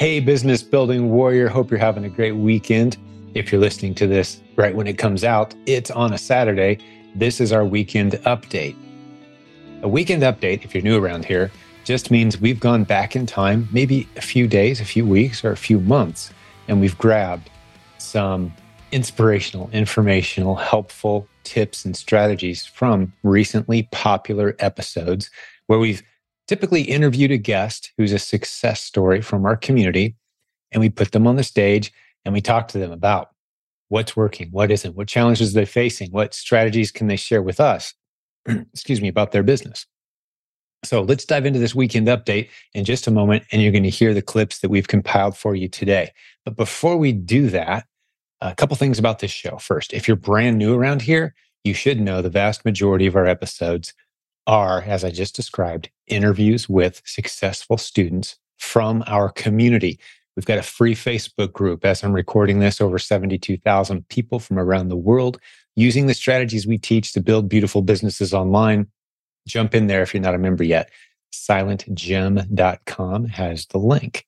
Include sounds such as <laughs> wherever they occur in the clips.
Hey, business building warrior. Hope you're having a great weekend. If you're listening to this right when it comes out, it's on a Saturday. This is our weekend update. A weekend update, if you're new around here, just means we've gone back in time, maybe a few days, a few weeks, or a few months, and we've grabbed some inspirational, informational, helpful tips and strategies from recently popular episodes where we've typically interviewed a guest who's a success story from our community, and we put them on the stage and we talk to them about what's working, what isn't, what challenges they're facing, what strategies can they share with us, <clears throat> excuse me, about their business. So let's dive into this weekend update in just a moment, and you're going to hear the clips that we've compiled for you today. But before we do that, a couple things about this show. First, if you're brand new around here, you should know the vast majority of our episodes are, as I just described, interviews with successful students from our community. We've got a free Facebook group as I'm recording this, over 72,000 people from around the world using the strategies we teach to build beautiful businesses online. Jump in there if you're not a member yet. SilentJim.com has the link.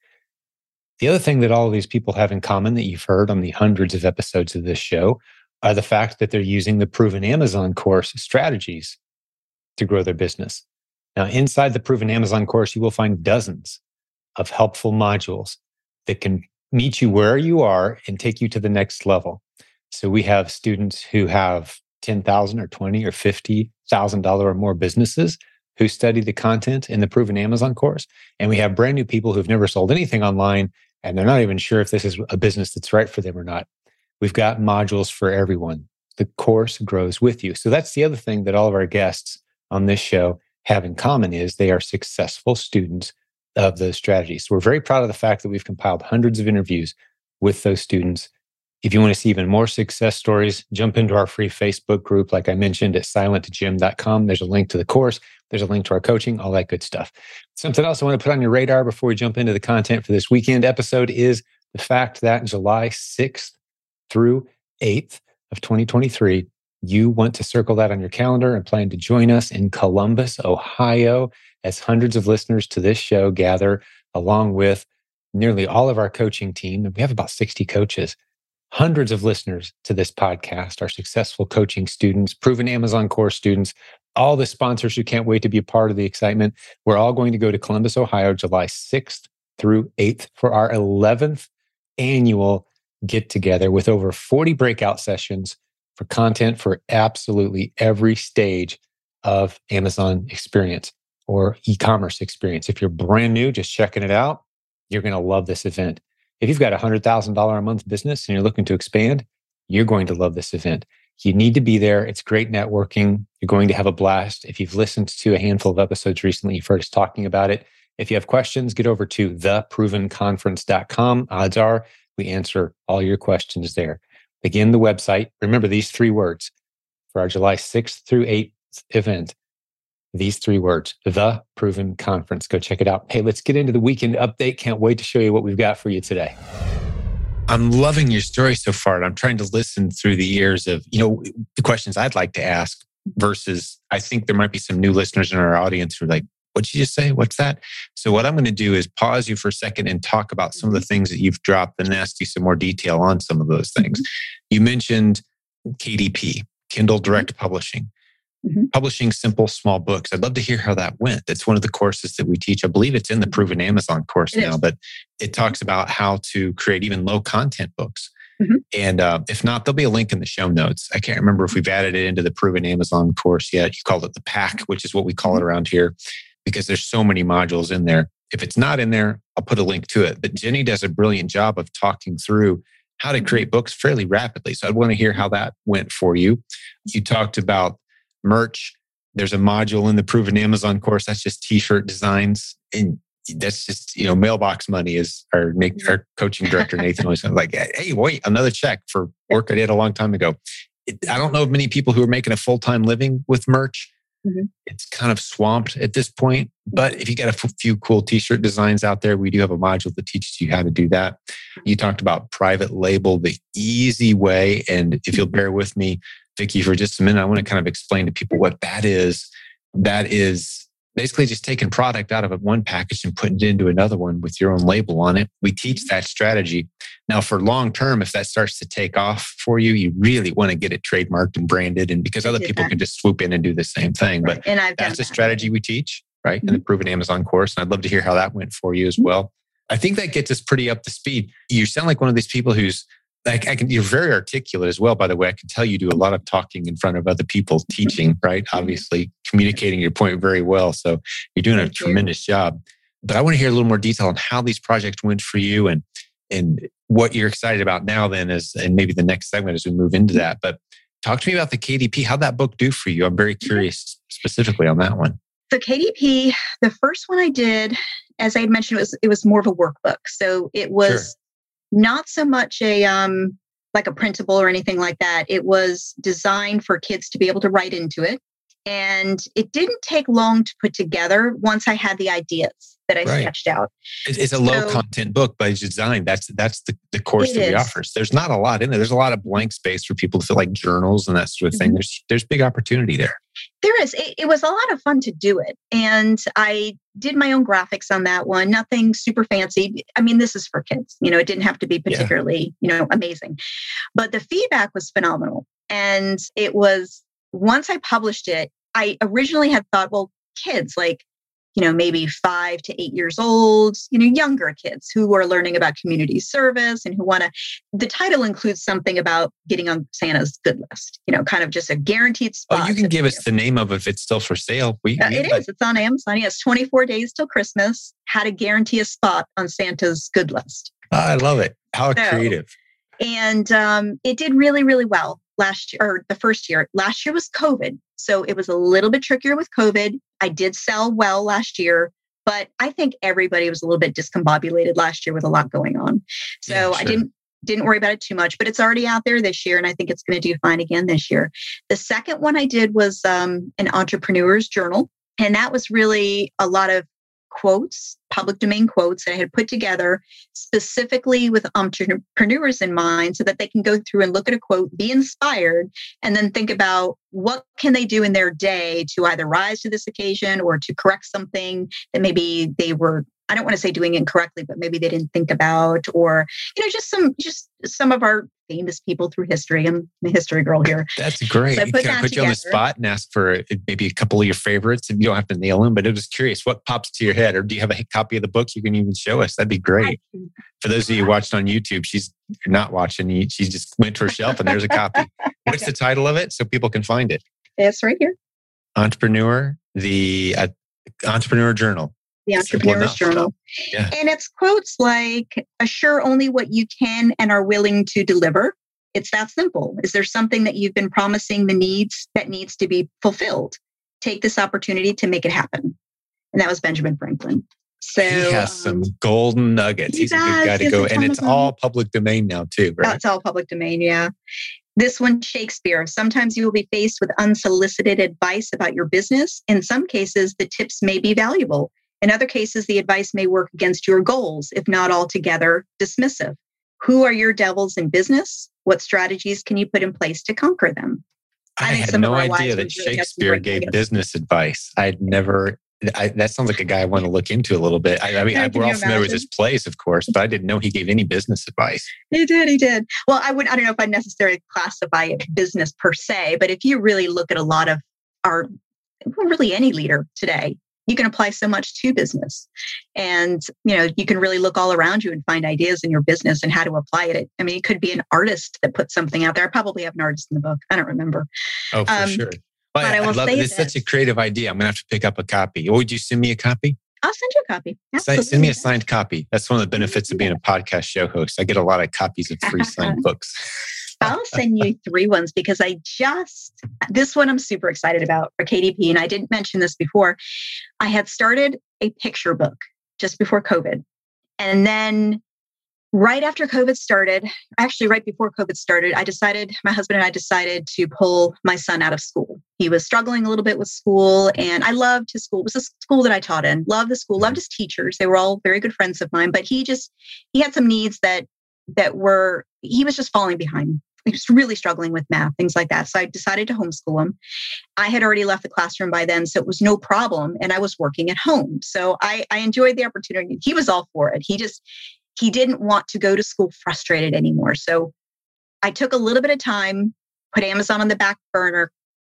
The other thing that all of these people have in common that you've heard on the hundreds of episodes of this show are the fact that they're using the proven Amazon course strategies to grow their business. Now, inside the Proven Amazon course, you will find dozens of helpful modules that can meet you where you are and take you to the next level. So we have students who have 10,000 or 20 or 50,000 dollar or more businesses who study the content in the Proven Amazon course. And we have brand new people who've never sold anything online and they're not even sure if this is a business that's right for them or not. We've got modules for everyone. The course grows with you. So that's the other thing that all of our guests on this show have in common is they are successful students of those strategies. So we're very proud of the fact that we've compiled hundreds of interviews with those students. If you want to see even more success stories, jump into our free Facebook group, like I mentioned at silentjim.com. There's a link to the course, there's a link to our coaching, all that good stuff. Something else I want to put on your radar before we jump into the content for this weekend episode is the fact that July 6th through 8th of 2023, you want to circle that on your calendar and plan to join us in Columbus, Ohio, as hundreds of listeners to this show gather along with nearly all of our coaching team. We have about 60 coaches, hundreds of listeners to this podcast, our successful coaching students, proven Amazon course students, all the sponsors who can't wait to be a part of the excitement. We're all going to go to Columbus, Ohio, July 6th through 8th for our 11th annual get together with over 40 breakout sessions for content for absolutely every stage of Amazon experience or e commerce experience. If you're brand new, just checking it out, you're going to love this event. If you've got a $100,000 a month business and you're looking to expand, you're going to love this event. You need to be there. It's great networking. You're going to have a blast. If you've listened to a handful of episodes recently, you've heard us talking about it. If you have questions, get over to theprovenconference.com. Odds are we answer all your questions there. Again, the website. Remember these three words for our July 6th through 8th event. These three words, the proven conference. Go check it out. Hey, let's get into the weekend update. Can't wait to show you what we've got for you today. I'm loving your story so far. And I'm trying to listen through the ears of, you know, the questions I'd like to ask versus I think there might be some new listeners in our audience who are like, what'd you just say? What's that? So, what I'm going to do is pause you for a second and talk about some of the things that you've dropped and ask you some more detail on some of those things. Mm-hmm. You mentioned KDP, Kindle Direct mm-hmm. Publishing. Mm-hmm. Publishing simple, small books. I'd love to hear how that went. That's one of the courses that we teach. I believe it's in the Proven Amazon course now, but it talks about how to create even low content books. Mm-hmm. And uh, if not, there'll be a link in the show notes. I can't remember if we've added it into the Proven Amazon course yet. You called it the PAC, which is what we call it mm-hmm. around here because there's so many modules in there. If it's not in there, I'll put a link to it. But Jenny does a brilliant job of talking through how to create books fairly rapidly. So I'd want to hear how that went for you. You talked about merch. There's a module in the proven Amazon course that's just t-shirt designs. And that's just, you know, mailbox money is our, our coaching director, Nathan, always like, hey, wait, another check for work I did a long time ago. I don't know of many people who are making a full-time living with merch. Mm-hmm. It's kind of swamped at this point. But if you got a f- few cool t shirt designs out there, we do have a module that teaches you how to do that. You talked about private label the easy way. And if you'll bear with me, Vicki, for just a minute, I want to kind of explain to people what that is. That is basically just taking product out of one package and putting it into another one with your own label on it. We teach that strategy. Now, for long term, if that starts to take off for you, you really want to get it trademarked and branded, and because other people that. can just swoop in and do the same thing. But and I've that's the strategy we teach, right? Mm-hmm. In the mm-hmm. Proven Amazon course, and I'd love to hear how that went for you as mm-hmm. well. I think that gets us pretty up to speed. You sound like one of these people who's like I can, you're very articulate as well, by the way. I can tell you do a lot of talking in front of other people, mm-hmm. teaching, right? Mm-hmm. Obviously, communicating your point very well. So you're doing a Thank tremendous you. job. But I want to hear a little more detail on how these projects went for you and and what you're excited about now. Then, is and maybe the next segment as we move into that. But talk to me about the KDP. How'd that book do for you? I'm very mm-hmm. curious specifically on that one. The KDP, the first one I did, as I had mentioned, it was it was more of a workbook. So it was. Sure not so much a um, like a printable or anything like that. It was designed for kids to be able to write into it. And it didn't take long to put together once I had the ideas that I right. sketched out. It's a so, low content book by design. That's that's the, the course that is. we offers. There's not a lot in there. There's a lot of blank space for people to fill like journals and that sort of thing. Mm-hmm. There's there's big opportunity there. There is. It, it, was a lot of fun to do it. And I did my own graphics on that one. Nothing super fancy. I mean, this is for kids. You know, it didn't have to be particularly, yeah. you know, amazing. But the feedback was phenomenal. And it was once I published it, I originally had thought, well, kids, like you know, maybe five to eight years old, you know, younger kids who are learning about community service and who want to. The title includes something about getting on Santa's good list, you know, kind of just a guaranteed spot. Oh, you can give us the name of it if it's still for sale. We, uh, it is. It's on Amazon. Yes, 24 days till Christmas. How to guarantee a spot on Santa's good list. I love it. How so, creative. And um, it did really, really well last year or the first year. Last year was COVID. So it was a little bit trickier with COVID. I did sell well last year, but I think everybody was a little bit discombobulated last year with a lot going on. So yeah, sure. I didn't didn't worry about it too much, but it's already out there this year, and I think it's going to do fine again this year. The second one I did was um, an entrepreneur's journal, and that was really a lot of quotes, public domain quotes that I had put together specifically with entrepreneurs in mind so that they can go through and look at a quote, be inspired, and then think about what can they do in their day to either rise to this occasion or to correct something that maybe they were I don't want to say doing incorrectly, but maybe they didn't think about, or you know, just some just some of our famous people through history. I'm a history girl here. That's great. So I put, Can I put you on the spot and ask for uh, maybe a couple of your favorites? And you don't have to nail them, but I'm just curious what pops to your head, or do you have a copy of the book you can even show us? That'd be great. For those of you <laughs> watched on YouTube, she's not watching. She just went to her shelf and there's a copy. What's the title of it so people can find it? It's right here. Entrepreneur, the uh, Entrepreneur Journal the Entrepreneur's Journal. Yeah. And it's quotes like, assure only what you can and are willing to deliver. It's that simple. Is there something that you've been promising the needs that needs to be fulfilled? Take this opportunity to make it happen. And that was Benjamin Franklin. So he has um, some golden nuggets. He He's does. a good guy to go. And it's all public domain now, too, right? That's all public domain, yeah. This one, Shakespeare. Sometimes you will be faced with unsolicited advice about your business. In some cases, the tips may be valuable. In other cases, the advice may work against your goals, if not altogether dismissive. Who are your devils in business? What strategies can you put in place to conquer them? I, I had no idea that Shakespeare gave business advice. I'd never. I, that sounds like a guy I want to look into a little bit. I, I mean, I, we're all familiar with his plays, of course, but I didn't know he gave any business advice. He did. He did. Well, I would. I don't know if I necessarily classify it business per se, but if you really look at a lot of our, really any leader today, you can apply so much to business and you know you can really look all around you and find ideas in your business and how to apply it i mean it could be an artist that puts something out there i probably have an artist in the book i don't remember oh for um, sure well, but I, I will love say it's such a creative idea. I'm gonna have to pick up a copy. Or would you send me a copy? I'll send you a copy. Absolutely. Send me a signed copy. That's one of the benefits of being a podcast show host. I get a lot of copies of free signed <laughs> books. I'll send you three ones because I just, this one I'm super excited about for KDP. And I didn't mention this before. I had started a picture book just before COVID. And then right after COVID started, actually, right before COVID started, I decided, my husband and I decided to pull my son out of school. He was struggling a little bit with school, and I loved his school. It was a school that I taught in, loved the school, loved his teachers. They were all very good friends of mine, but he just, he had some needs that, that were, he was just falling behind he was really struggling with math, things like that. So I decided to homeschool him. I had already left the classroom by then, so it was no problem. And I was working at home. So I, I enjoyed the opportunity. He was all for it. He just, he didn't want to go to school frustrated anymore. So I took a little bit of time, put Amazon on the back burner,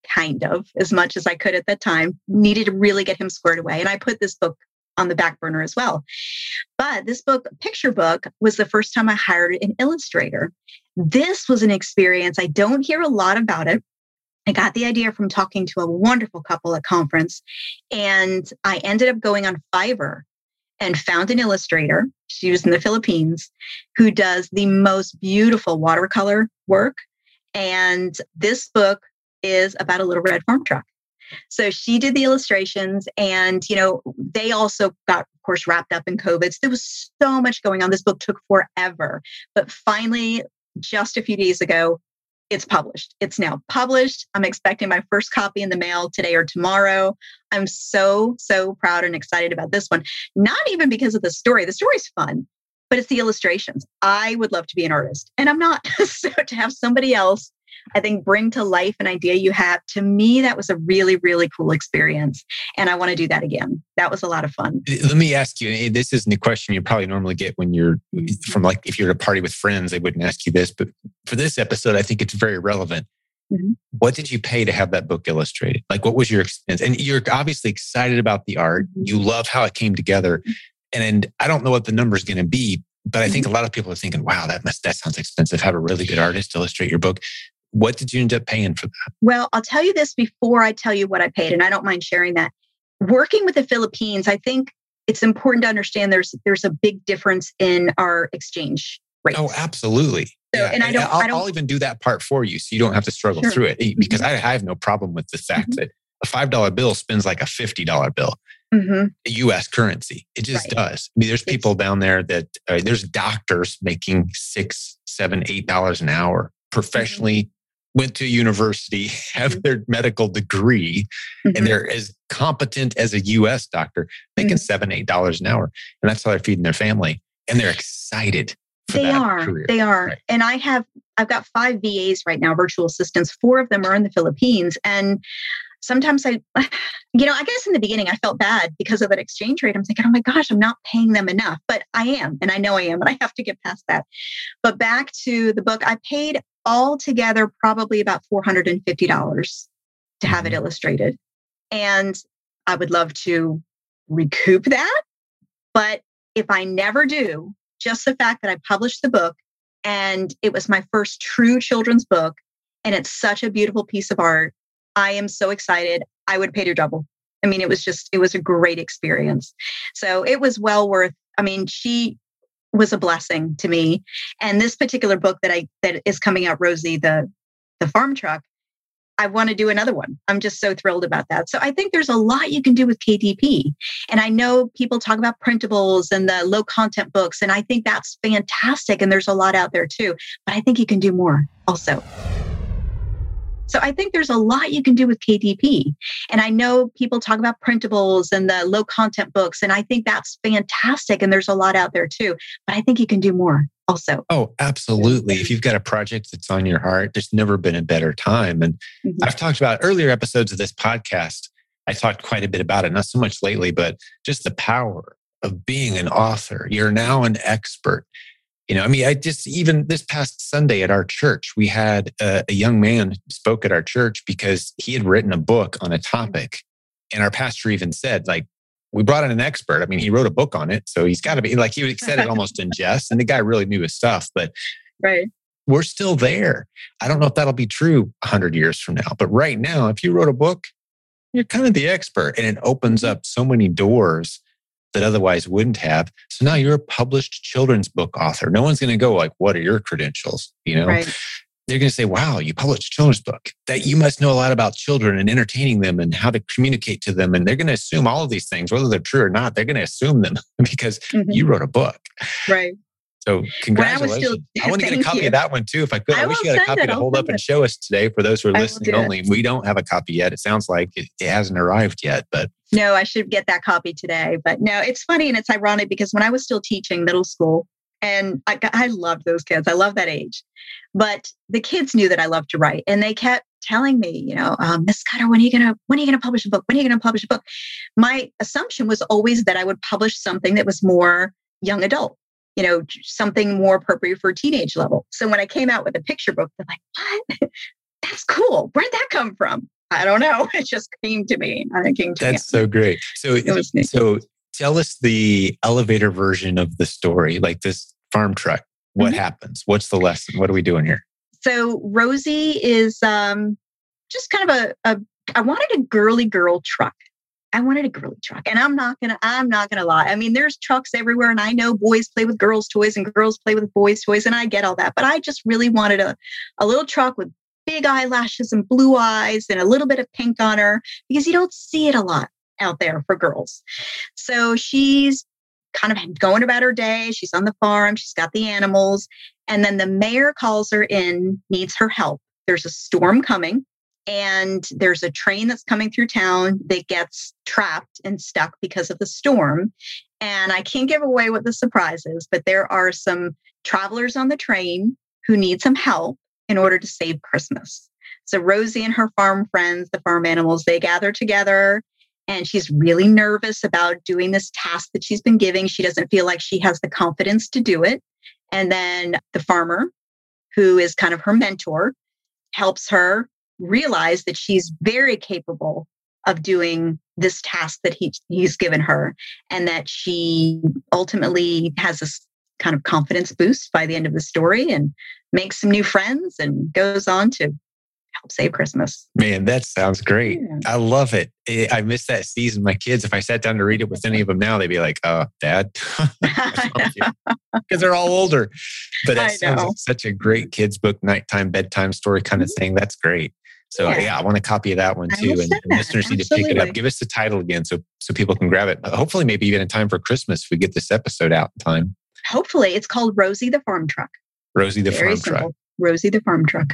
kind of as much as I could at that time, needed to really get him squared away. And I put this book on the back burner as well. But this book, picture book, was the first time I hired an illustrator. This was an experience. I don't hear a lot about it. I got the idea from talking to a wonderful couple at conference, and I ended up going on Fiverr and found an illustrator. She was in the Philippines who does the most beautiful watercolor work. And this book is about a little red farm truck. So she did the illustrations, and you know they also got, of course, wrapped up in COVID. So there was so much going on. This book took forever, but finally, just a few days ago, it's published. It's now published. I'm expecting my first copy in the mail today or tomorrow. I'm so, so proud and excited about this one. Not even because of the story. The story's fun, but it's the illustrations. I would love to be an artist and I'm not. <laughs> so to have somebody else I think bring to life an idea you have. To me, that was a really, really cool experience. And I want to do that again. That was a lot of fun. Let me ask you this isn't a question you probably normally get when you're mm-hmm. from like if you're at a party with friends, they wouldn't ask you this. But for this episode, I think it's very relevant. Mm-hmm. What did you pay to have that book illustrated? Like, what was your expense? And you're obviously excited about the art. Mm-hmm. You love how it came together. Mm-hmm. And, and I don't know what the number is going to be, but I think mm-hmm. a lot of people are thinking, wow, that must, that sounds expensive. Have a really good artist illustrate your book. What did you end up paying for that? Well, I'll tell you this before I tell you what I paid, and I don't mind sharing that. Working with the Philippines, I think it's important to understand there's there's a big difference in our exchange rates. Oh, absolutely. So, yeah. and I don't, I'll, I don't, I'll even do that part for you, so you don't have to struggle sure. through it. Because mm-hmm. I, I, have no problem with the fact mm-hmm. that a five dollar bill spends like a fifty dollar bill. Mm-hmm. U.S. currency, it just right. does. I mean, there's people down there that uh, there's doctors making six, seven, eight dollars an hour mm-hmm. professionally went to university, <laughs> have mm-hmm. their medical degree, mm-hmm. and they're as competent as a US doctor, making mm-hmm. seven, eight dollars an hour. And that's how they're feeding their family. And they're excited. they are. Career. They are. Right. And I have I've got five VAs right now, virtual assistants. Four of them are in the Philippines. And sometimes I, <sighs> you know, I guess in the beginning I felt bad because of that exchange rate. I'm thinking, oh my gosh, I'm not paying them enough, but I am, and I know I am, and I have to get past that. But back to the book, I paid altogether probably about $450 to have it mm-hmm. illustrated. And I would love to recoup that. But if I never do, just the fact that I published the book and it was my first true children's book and it's such a beautiful piece of art, I am so excited. I would pay to double. I mean, it was just, it was a great experience. So it was well worth, I mean, she was a blessing to me. And this particular book that I that is coming out, Rosie, the the farm truck, I want to do another one. I'm just so thrilled about that. So I think there's a lot you can do with KDP. And I know people talk about printables and the low content books, and I think that's fantastic. And there's a lot out there too. But I think you can do more also. So I think there's a lot you can do with KDP. And I know people talk about printables and the low content books, and I think that's fantastic. And there's a lot out there too. But I think you can do more also. Oh, absolutely. If you've got a project that's on your heart, there's never been a better time. And mm-hmm. I've talked about earlier episodes of this podcast. I talked quite a bit about it, not so much lately, but just the power of being an author. You're now an expert. You know, I mean, I just even this past Sunday at our church, we had a, a, young man spoke at our church because he had written a book on a topic. And our pastor even said, like, we brought in an expert. I mean, he wrote a book on it. So he's got to be like, he said it <laughs> almost in jest. And the guy really knew his stuff, but right. we're still there. I don't know if that'll be true 100 years from now. But right now, if you wrote a book, you're kind of the expert. And it opens mm-hmm. up so many doors that otherwise wouldn't have. So now you're a published children's book author. No one's going to go like, "What are your credentials?" You know. Right. They're going to say, "Wow, you published a children's book. That you must know a lot about children and entertaining them and how to communicate to them." And they're going to assume all of these things, whether they're true or not. They're going to assume them <laughs> because mm-hmm. you wrote a book. Right. So congratulations. I, still, I want to get a <laughs> copy you. of that one too. If I could, I, I wish you had a copy to hold up it. and show us today for those who are listening only. We don't have a copy yet. It sounds like it, it hasn't arrived yet, but no, I should get that copy today. But no, it's funny and it's ironic because when I was still teaching middle school, And I, I loved those kids. I love that age. But the kids knew that I loved to write and they kept telling me, you know, um, Miss Scudder, when are you gonna when are you gonna publish a book? When are you gonna publish a book? My assumption was always that I would publish something that was more young adult, you know, something more appropriate for teenage level. So when I came out with a picture book, they're like, what? <laughs> That's cool. Where'd that come from? I don't know. <laughs> It just came to me. It came to That's me. so great. So, so tell us the elevator version of the story, like this farm truck. What mm-hmm. happens? What's the lesson? What are we doing here? So Rosie is um, just kind of a, a. I wanted a girly girl truck. I wanted a girly truck, and I'm not gonna. I'm not gonna lie. I mean, there's trucks everywhere, and I know boys play with girls' toys and girls play with boys' toys, and I get all that. But I just really wanted a, a little truck with big eyelashes and blue eyes and a little bit of pink on her because you don't see it a lot out there for girls. So she's kind of going about her day. She's on the farm, she's got the animals. And then the mayor calls her in, needs her help. There's a storm coming, and there's a train that's coming through town that gets trapped and stuck because of the storm. And I can't give away what the surprise is, but there are some travelers on the train who need some help in order to save Christmas. So Rosie and her farm friends, the farm animals, they gather together and she's really nervous about doing this task that she's been giving. She doesn't feel like she has the confidence to do it. And then the farmer, who is kind of her mentor, helps her realize that she's very capable of doing this task that he, he's given her and that she ultimately has this kind of confidence boost by the end of the story and makes some new friends and goes on to help save Christmas. Man, that sounds great. Yeah. I love it. I miss that season. My kids, if I sat down to read it with any of them now, they'd be like, "Oh, Dad," <laughs> because they're all older. But <laughs> that sounds like such a great kids' book, nighttime, bedtime story kind of mm-hmm. thing. That's great. So yeah. yeah, I want a copy of that one too. And, and listeners need to pick it up. Give us the title again so so people can grab it. Hopefully, maybe even in time for Christmas, if we get this episode out in time. Hopefully, it's called Rosie the Farm Truck. Rosie the Very Farm simple. Truck. Rosie the Farm Truck.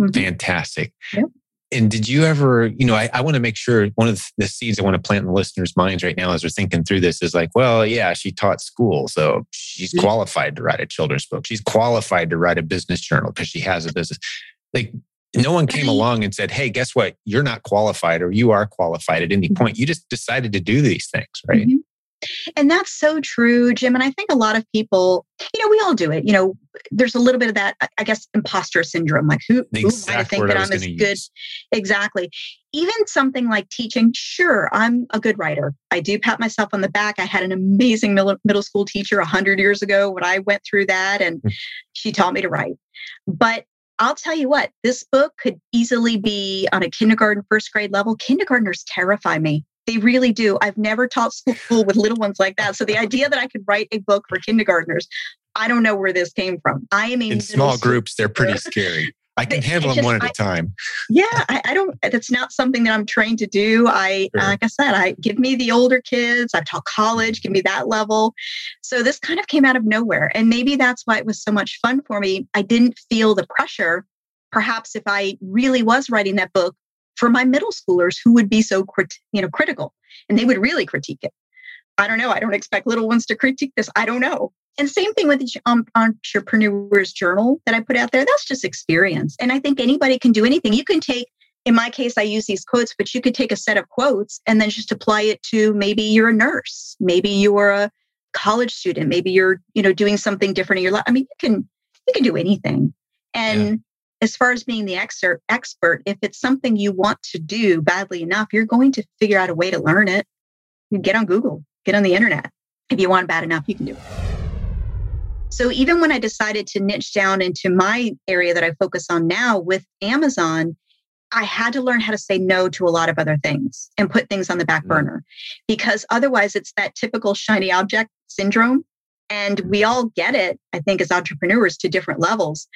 Mm-hmm. Fantastic. Yep. And did you ever, you know, I, I want to make sure one of the seeds I want to plant in the listeners' minds right now as we're thinking through this is like, well, yeah, she taught school. So she's mm-hmm. qualified to write a children's book. She's qualified to write a business journal because she has a business. Like, no one came along and said, hey, guess what? You're not qualified or you are qualified at any mm-hmm. point. You just decided to do these things, right? Mm-hmm. And that's so true, Jim. And I think a lot of people, you know, we all do it. You know, there's a little bit of that, I guess, imposter syndrome. Like, who, who am I to think that I'm as good? Use. Exactly. Even something like teaching, sure, I'm a good writer. I do pat myself on the back. I had an amazing middle school teacher 100 years ago when I went through that, and hmm. she taught me to write. But I'll tell you what, this book could easily be on a kindergarten, first grade level. Kindergartners terrify me. They really do. I've never taught school with little ones like that. So the idea that I could write a book for kindergartners, I don't know where this came from. I am in small groups. They're pretty scary. I can handle them one at I, a time. Yeah, I, I, don't. That's not something that I'm trained to do. I, sure. like I said, I give me the older kids. I've taught college. Give me that level. So this kind of came out of nowhere, and maybe that's why it was so much fun for me. I didn't feel the pressure. Perhaps if I really was writing that book, for my middle schoolers who would be so crit- you know critical and they would really critique it i don't know i don't expect little ones to critique this i don't know and same thing with the um, entrepreneurs journal that i put out there that's just experience and i think anybody can do anything you can take in my case i use these quotes but you could take a set of quotes and then just apply it to maybe you're a nurse maybe you're a college student maybe you're you know doing something different in your life i mean you can you can do anything and as far as being the expert, expert, if it's something you want to do badly enough, you're going to figure out a way to learn it. You get on Google, get on the internet. If you want bad enough, you can do it. So even when I decided to niche down into my area that I focus on now with Amazon, I had to learn how to say no to a lot of other things and put things on the back mm. burner because otherwise it's that typical shiny object syndrome. And we all get it, I think, as entrepreneurs to different levels.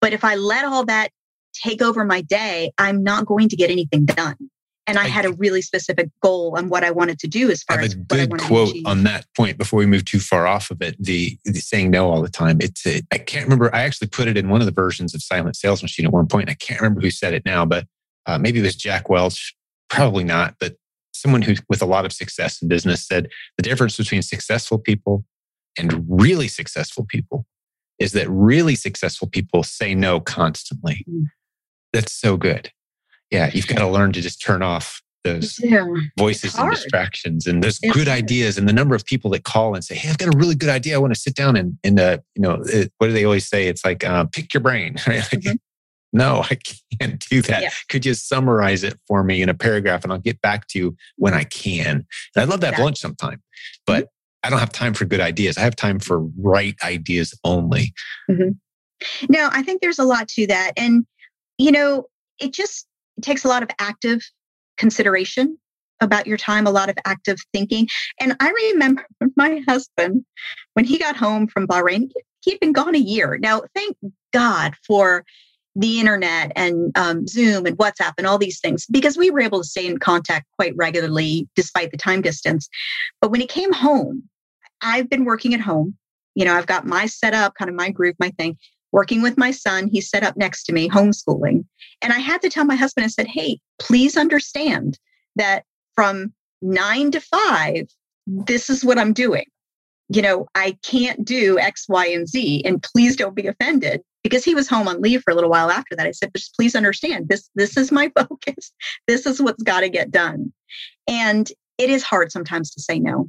But if I let all that take over my day, I'm not going to get anything done. And I, I had a really specific goal on what I wanted to do as far as a good quote on that point before we move too far off of it. The, the saying no all the time. It's a, I can't remember. I actually put it in one of the versions of Silent Sales Machine at one point. I can't remember who said it now, but uh, maybe it was Jack Welch. Probably not, but someone who with a lot of success in business said the difference between successful people and really successful people is that really successful people say no constantly. Mm. That's so good. Yeah, you've got to learn to just turn off those yeah. voices and distractions and there's good ideas and the number of people that call and say hey i've got a really good idea i want to sit down and, and uh, you know it, what do they always say it's like uh, pick your brain <laughs> right like, mm-hmm. no i can't do that yeah. could you summarize it for me in a paragraph and i'll get back to you when i can and i'd love to have exactly. lunch sometime but mm-hmm. i don't have time for good ideas i have time for right ideas only mm-hmm. no i think there's a lot to that and you know it just it takes a lot of active consideration about your time, a lot of active thinking. And I remember <laughs> my husband, when he got home from Bahrain, he'd been gone a year. Now, thank God for the internet and um, Zoom and WhatsApp and all these things because we were able to stay in contact quite regularly despite the time distance. But when he came home, I've been working at home. You know, I've got my setup, kind of my groove, my thing working with my son. He set up next to me, homeschooling. And I had to tell my husband, I said, hey, please understand that from nine to five, this is what I'm doing. You know, I can't do X, Y, and Z. And please don't be offended because he was home on leave for a little while after that. I said, just please understand this, this is my <laughs> focus. This is what's got to get done. And it is hard sometimes to say no.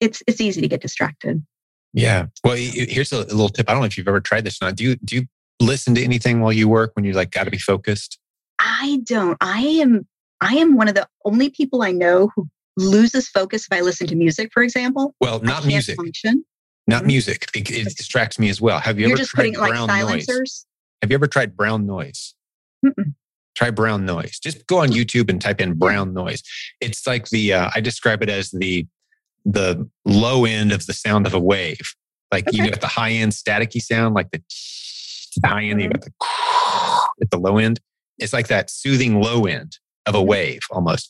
It's it's easy to get distracted. Yeah. Well, here's a little tip. I don't know if you've ever tried this or not. Do you do you listen to anything while you work when you like got to be focused? I don't. I am I am one of the only people I know who loses focus if I listen to music, for example. Well, not music. Function. Not mm-hmm. music. It, it, distracts me as well. Have you You're ever tried brown like noise? Have you ever tried brown noise? Mm-mm. Try brown noise. Just go on YouTube and type in brown noise. It's like the uh, I describe it as the the low end of the sound of a wave. Like okay. you got the high end staticky sound, like the, <laughs> the high end, you got the <laughs> at the low end. It's like that soothing low end of a mm-hmm. wave almost.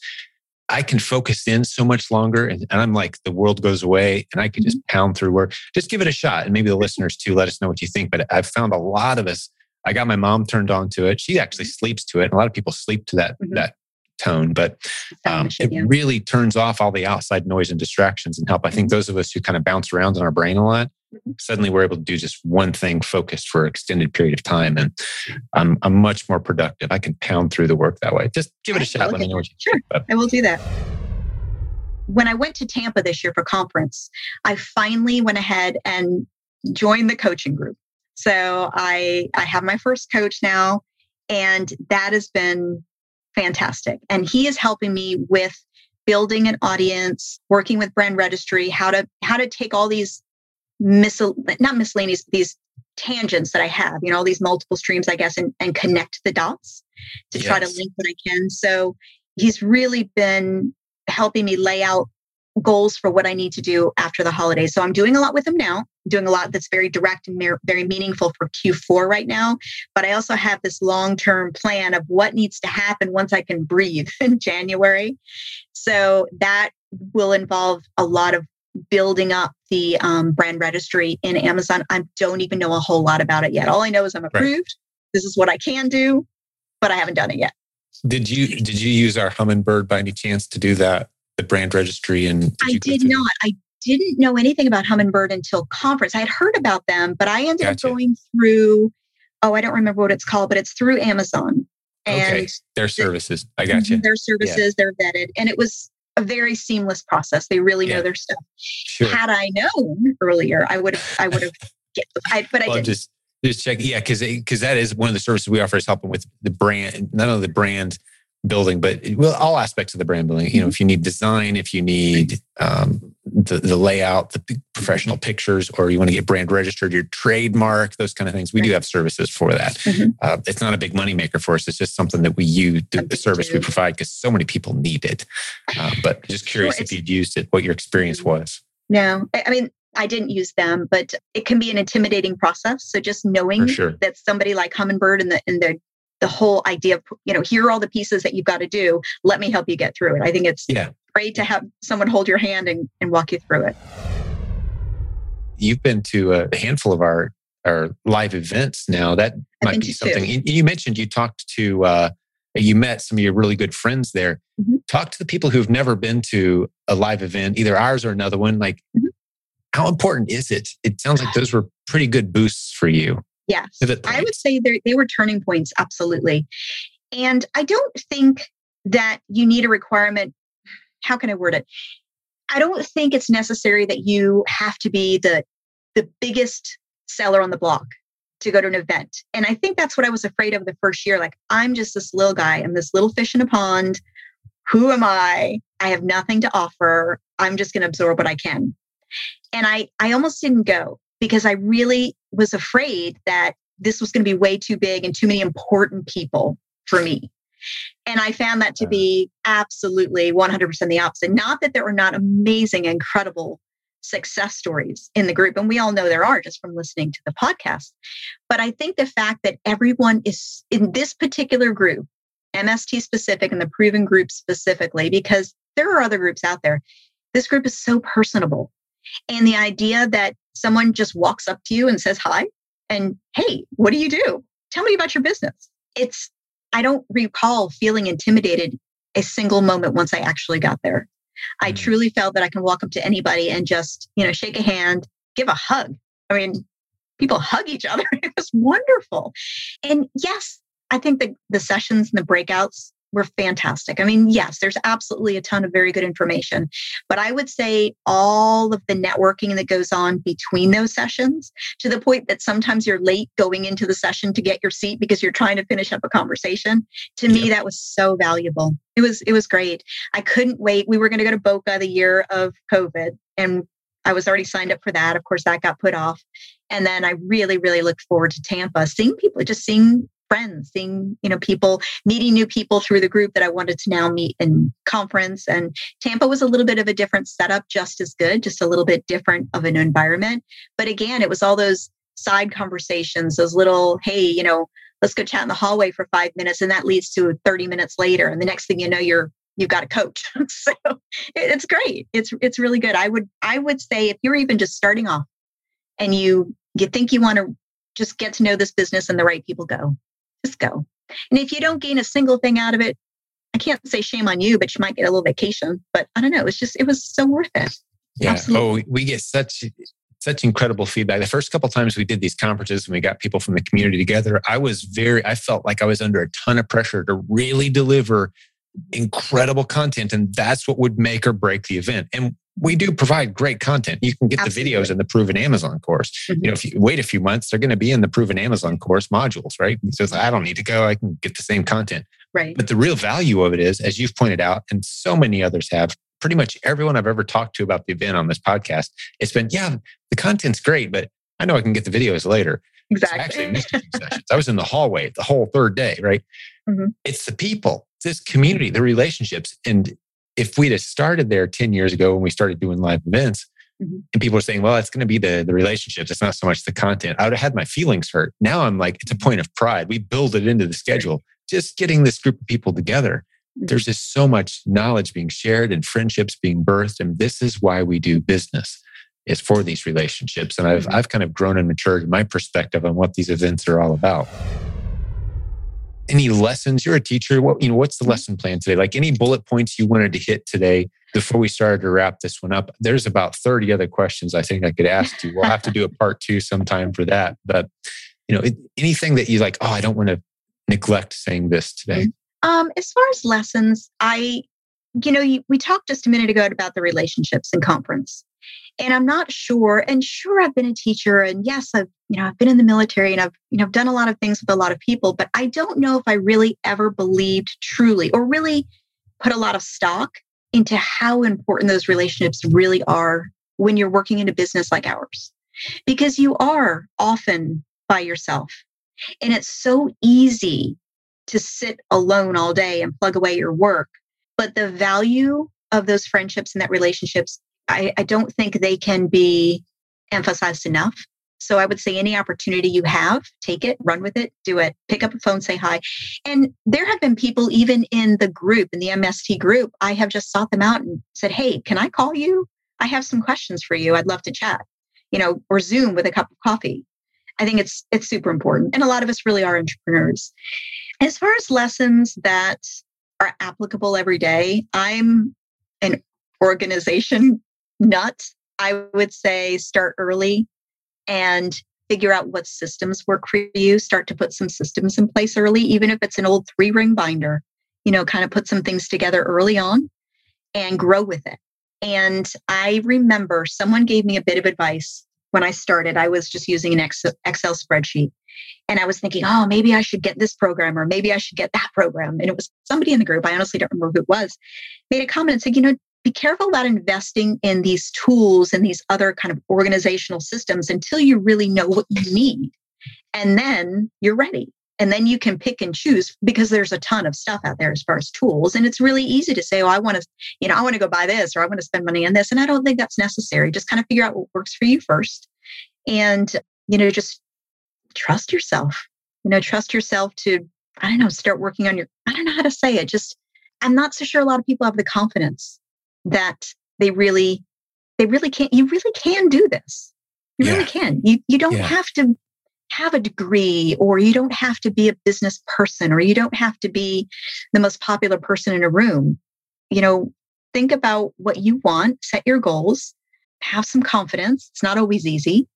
I can focus in so much longer and, and, I'm like, the world goes away and I can just mm-hmm. pound through work. Just give it a shot. And maybe the listeners too, let us know what you think. But I've found a lot of us, I got my mom turned on to it. She actually mm-hmm. sleeps to it. And a lot of people sleep to that, mm-hmm. that tone, but um, it yeah. really turns off all the outside noise and distractions and help. I think mm-hmm. those of us who kind of bounce around in our brain a lot, mm-hmm. suddenly we're able to do just one thing focused for an extended period of time. And I'm, I'm much more productive. I can pound through the work that way. Just give it a shot. Let me know what you sure. I will do that. When I went to Tampa this year for conference, I finally went ahead and joined the coaching group. So I I have my first coach now, and that has been fantastic. And he is helping me with building an audience, working with brand registry, how to how to take all these miscel- not miscellaneous these tangents that I have, you know, all these multiple streams, I guess, and, and connect the dots to yes. try to link what I can. So he's really been helping me lay out goals for what I need to do after the holidays. So I'm doing a lot with them now, doing a lot that's very direct and very meaningful for Q4 right now. But I also have this long term plan of what needs to happen once I can breathe <laughs> in January. So that will involve a lot of building up the um, brand registry in Amazon. I don't even know a whole lot about it yet. All I know is I'm approved. Right. This is what I can do, but I haven't done it yet. Did you did you use our Hummingbird by any chance to do that? The brand registry and did I did not. I didn't know anything about Hummingbird until conference. I had heard about them, but I ended gotcha. up going through oh, I don't remember what it's called, but it's through Amazon. And okay. Their services. I mm-hmm. got you. Their services, yeah. they're vetted. And it was a very seamless process. They really yeah. know their stuff. Sure. Had I known earlier, I would have I would have <laughs> I, but I didn't. just just check yeah because because that is one of the services we offer is helping with the brand not only the brand building, but well, all aspects of the brand building. You know, if you need design, if you need um, the, the layout, the professional pictures, or you want to get brand registered, your trademark, those kind of things, we do have services for that. Mm-hmm. Uh, it's not a big money maker for us. It's just something that we use, the, the service we provide, because so many people need it. Uh, but just curious if you'd used it, what your experience mm-hmm. was. No, I mean, I didn't use them, but it can be an intimidating process. So just knowing sure. that somebody like Hummingbird and the in the the whole idea of you know here are all the pieces that you've got to do let me help you get through it i think it's yeah. great to have someone hold your hand and, and walk you through it you've been to a handful of our our live events now that I've might be something you, you mentioned you talked to uh, you met some of your really good friends there mm-hmm. talk to the people who've never been to a live event either ours or another one like mm-hmm. how important is it? It sounds like those were pretty good boosts for you. Yes. I would say they were turning points, absolutely. And I don't think that you need a requirement. How can I word it? I don't think it's necessary that you have to be the the biggest seller on the block to go to an event. And I think that's what I was afraid of the first year. Like, I'm just this little guy, I'm this little fish in a pond. Who am I? I have nothing to offer. I'm just going to absorb what I can. And I, I almost didn't go because I really was afraid that this was going to be way too big and too many important people for me. And I found that to be absolutely 100% the opposite. Not that there were not amazing, incredible success stories in the group. And we all know there are just from listening to the podcast. But I think the fact that everyone is in this particular group, MST specific and the proven group specifically, because there are other groups out there, this group is so personable. And the idea that someone just walks up to you and says hi and, hey, what do you do? Tell me about your business. It's, I don't recall feeling intimidated a single moment once I actually got there. I mm. truly felt that I can walk up to anybody and just, you know, shake a hand, give a hug. I mean, people hug each other. <laughs> It was wonderful. And yes, I think the, the sessions and the breakouts were fantastic. I mean, yes, there's absolutely a ton of very good information, but I would say all of the networking that goes on between those sessions to the point that sometimes you're late going into the session to get your seat because you're trying to finish up a conversation. To me, that was so valuable. It was it was great. I couldn't wait. We were going to go to Boca the year of COVID and I was already signed up for that. Of course, that got put off. And then I really, really looked forward to Tampa, seeing people, just seeing friends, seeing, you know, people, meeting new people through the group that I wanted to now meet in conference. And Tampa was a little bit of a different setup, just as good, just a little bit different of an environment. But again, it was all those side conversations, those little, hey, you know, let's go chat in the hallway for five minutes. And that leads to 30 minutes later. And the next thing you know, you're you've got a coach. <laughs> so it's great. It's it's really good. I would I would say if you're even just starting off and you you think you want to just get to know this business and the right people go just go. And if you don't gain a single thing out of it, I can't say shame on you, but you might get a little vacation. But I don't know. It's just, it was so worth it. Yeah. Absolutely. Oh, we get such such incredible feedback. The first couple times we did these conferences and we got people from the community together, I was very, I felt like I was under a ton of pressure to really deliver incredible content. And that's what would make or break the event. And we do provide great content. You can get Absolutely. the videos in the proven Amazon course. Mm-hmm. You know, if you wait a few months, they're going to be in the proven Amazon course modules, right? So I don't need to go. I can get the same content. Right. But the real value of it is, as you've pointed out, and so many others have, pretty much everyone I've ever talked to about the event on this podcast, it's been, yeah, the content's great, but I know I can get the videos later. Exactly. So I actually missed a few sessions. I was in the hallway the whole third day, right? Mm-hmm. It's the people, this community, the relationships. And if we'd have started there 10 years ago when we started doing live events, mm-hmm. and people were saying, well, it's going to be the, the relationships. It's not so much the content. I would have had my feelings hurt. Now I'm like, it's a point of pride. We build it into the schedule. Just getting this group of people together. Mm-hmm. There's just so much knowledge being shared and friendships being birthed. And this is why we do business is for these relationships. And I've, mm-hmm. I've kind of grown and matured in my perspective on what these events are all about any lessons? You're a teacher. What you know what's the mm-hmm. lesson plan today? Like any bullet points you wanted to hit today before we started to wrap this one up? There's about 30 other questions i think i could ask you. We'll have to do a part two sometime for that. But you know anything that you like oh i don't want to neglect saying this today. Mm-hmm. um as far as lessons i you know you, we talked just a minute ago about the relationships and conference and i'm not sure and sure i've been a teacher and yes i've you know i've been in the military and i've you know done a lot of things with a lot of people but i don't know if i really ever believed truly or really put a lot of stock into how important those relationships really are when you're working in a business like ours. Because you are often by yourself and it's so easy to sit alone all day and plug away your work but the value of those friendships and that relationships I, I don't think they can be emphasized enough. So I would say any opportunity you have, take it, run with it, do it, pick up a phone, say hi. And there have been people even in the group, in the MST group, I have just sought them out and said, Hey, can I call you? I have some questions for you. I'd love to chat, you know, or Zoom with a cup of coffee. I think it's it's super important. And a lot of us really are entrepreneurs. As far as lessons that are applicable every day, I'm an organization nut. I would say start early and figure out what systems work for you. Start to put some systems in place early, even if it's an old three ring binder, you know, kind of put some things together early on and grow with it. And I remember someone gave me a bit of advice when I started. I was just using an Excel spreadsheet. And I was thinking, oh, maybe I should get this program or maybe I should get that program. And it was somebody in the group, I honestly don't remember who it was, made a comment and said, you know, be careful about investing in these tools and these other kind of organizational systems until you really know what you need. And then you're ready. And then you can pick and choose because there's a ton of stuff out there as far as tools. And it's really easy to say, oh, I want to, you know, I want to go buy this or I want to spend money on this. And I don't think that's necessary. Just kind of figure out what works for you first. And, you know, just trust yourself. You know, trust yourself to, I don't know, start working on your, I don't know how to say it. Just, I'm not so sure a lot of people have the confidence that they really they really can't you really can do this you yeah. really can you you don't yeah. have to have a degree or you don't have to be a business person or you don't have to be the most popular person in a room you know think about what you want set your goals have some confidence it's not always easy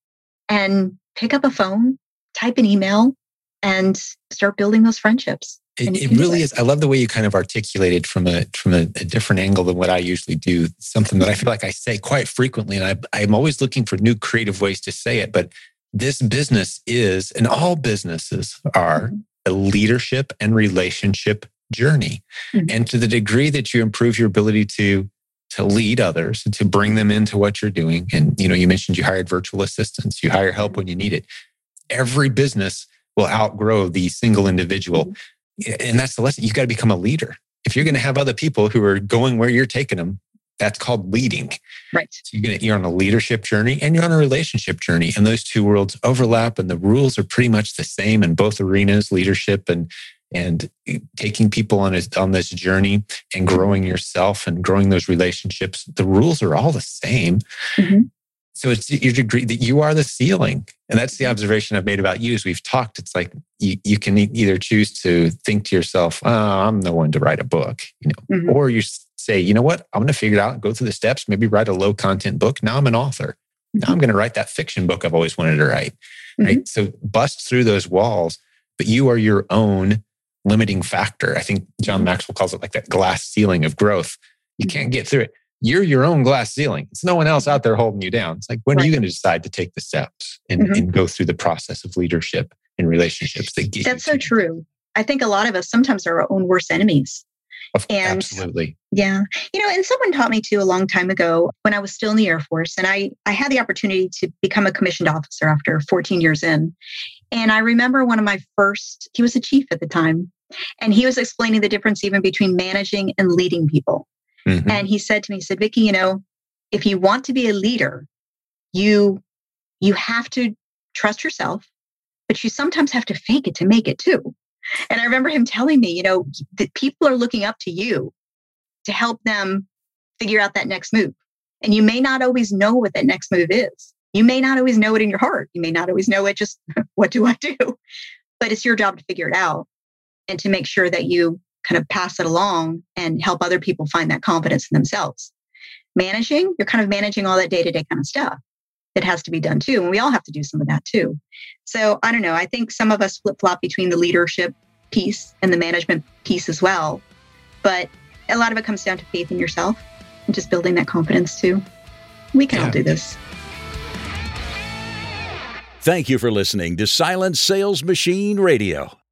and pick up a phone type an email and start building those friendships it, it really is. I love the way you kind of articulated from a from a, a, different angle than what I usually do. Something that I feel like I say quite frequently, and I, I'm always looking for new creative ways to say it. But this business is, and all businesses are, mm-hmm. a leadership and relationship journey. Mm-hmm. And to the degree that you improve your ability to to lead others and to bring them into what you're doing, and you know, you mentioned you hired virtual assistants, you hire help when you need it. Every business will outgrow the single individual. Mm-hmm and that's the lesson. You've got to become a leader. If you're going to have other people who are going where you're taking them, that's called leading. Right. So you're, gonna, you're on a leadership journey and you're on a relationship journey. And those two worlds overlap and the rules are pretty much the same in both arenas, leadership and and taking people on a, on this journey and growing yourself and growing those relationships. The rules are all the same. Mm-hmm. So it's your degree that you are the ceiling. And that's the observation I've made about you as we've talked. It's like you, you can either choose to think to yourself, oh, I'm the one to write a book, you know, mm-hmm. or you say, you know what, I'm going to figure it out, go through the steps, maybe write a low content book. Now I'm an author. Now I'm mm-hmm. going to write that fiction book I've always wanted to write. Mm-hmm. Right. So bust through those walls, but you are your own limiting factor. I think John mm-hmm. Maxwell calls it like that glass ceiling of growth. You mm-hmm. can't get through it you're your own glass ceiling. It's no one else out there holding you down. It's like, when right. are you going to decide to take the steps and, mm-hmm. and, go through the process of leadership and relationships that get That's so true. I think a lot of us sometimes are our own worst enemies. Of, and, absolutely. Yeah. You know, and someone taught me too a long time ago when I was still in the Air Force. And I, I had the opportunity to become a commissioned officer after 14 years in. And I remember one of my first, he was a chief at the time, and he was explaining the difference even between managing and leading people. Mm-hmm. And he said to me, he said, Vicki, you know, if you want to be a leader, you you have to trust yourself, but you sometimes have to fake it to make it too. And I remember him telling me, you know, that people are looking up to you to help them figure out that next move. And you may not always know what that next move is. You may not always know it in your heart. You may not always know it just, <laughs> what do I do? But it's your job to figure it out and to make sure that you kind of pass it along and help other people find that confidence in themselves. Managing, you're kind of managing all that day to day kind of stuff that has to be done too. And we all have to do some of that too. So I don't know. I think some of us flip flop between the leadership piece and the management piece as well. But a lot of it comes down to faith in yourself and just building that confidence too. We can yeah. all do this. Thank you for listening to Silent Sales Machine Radio.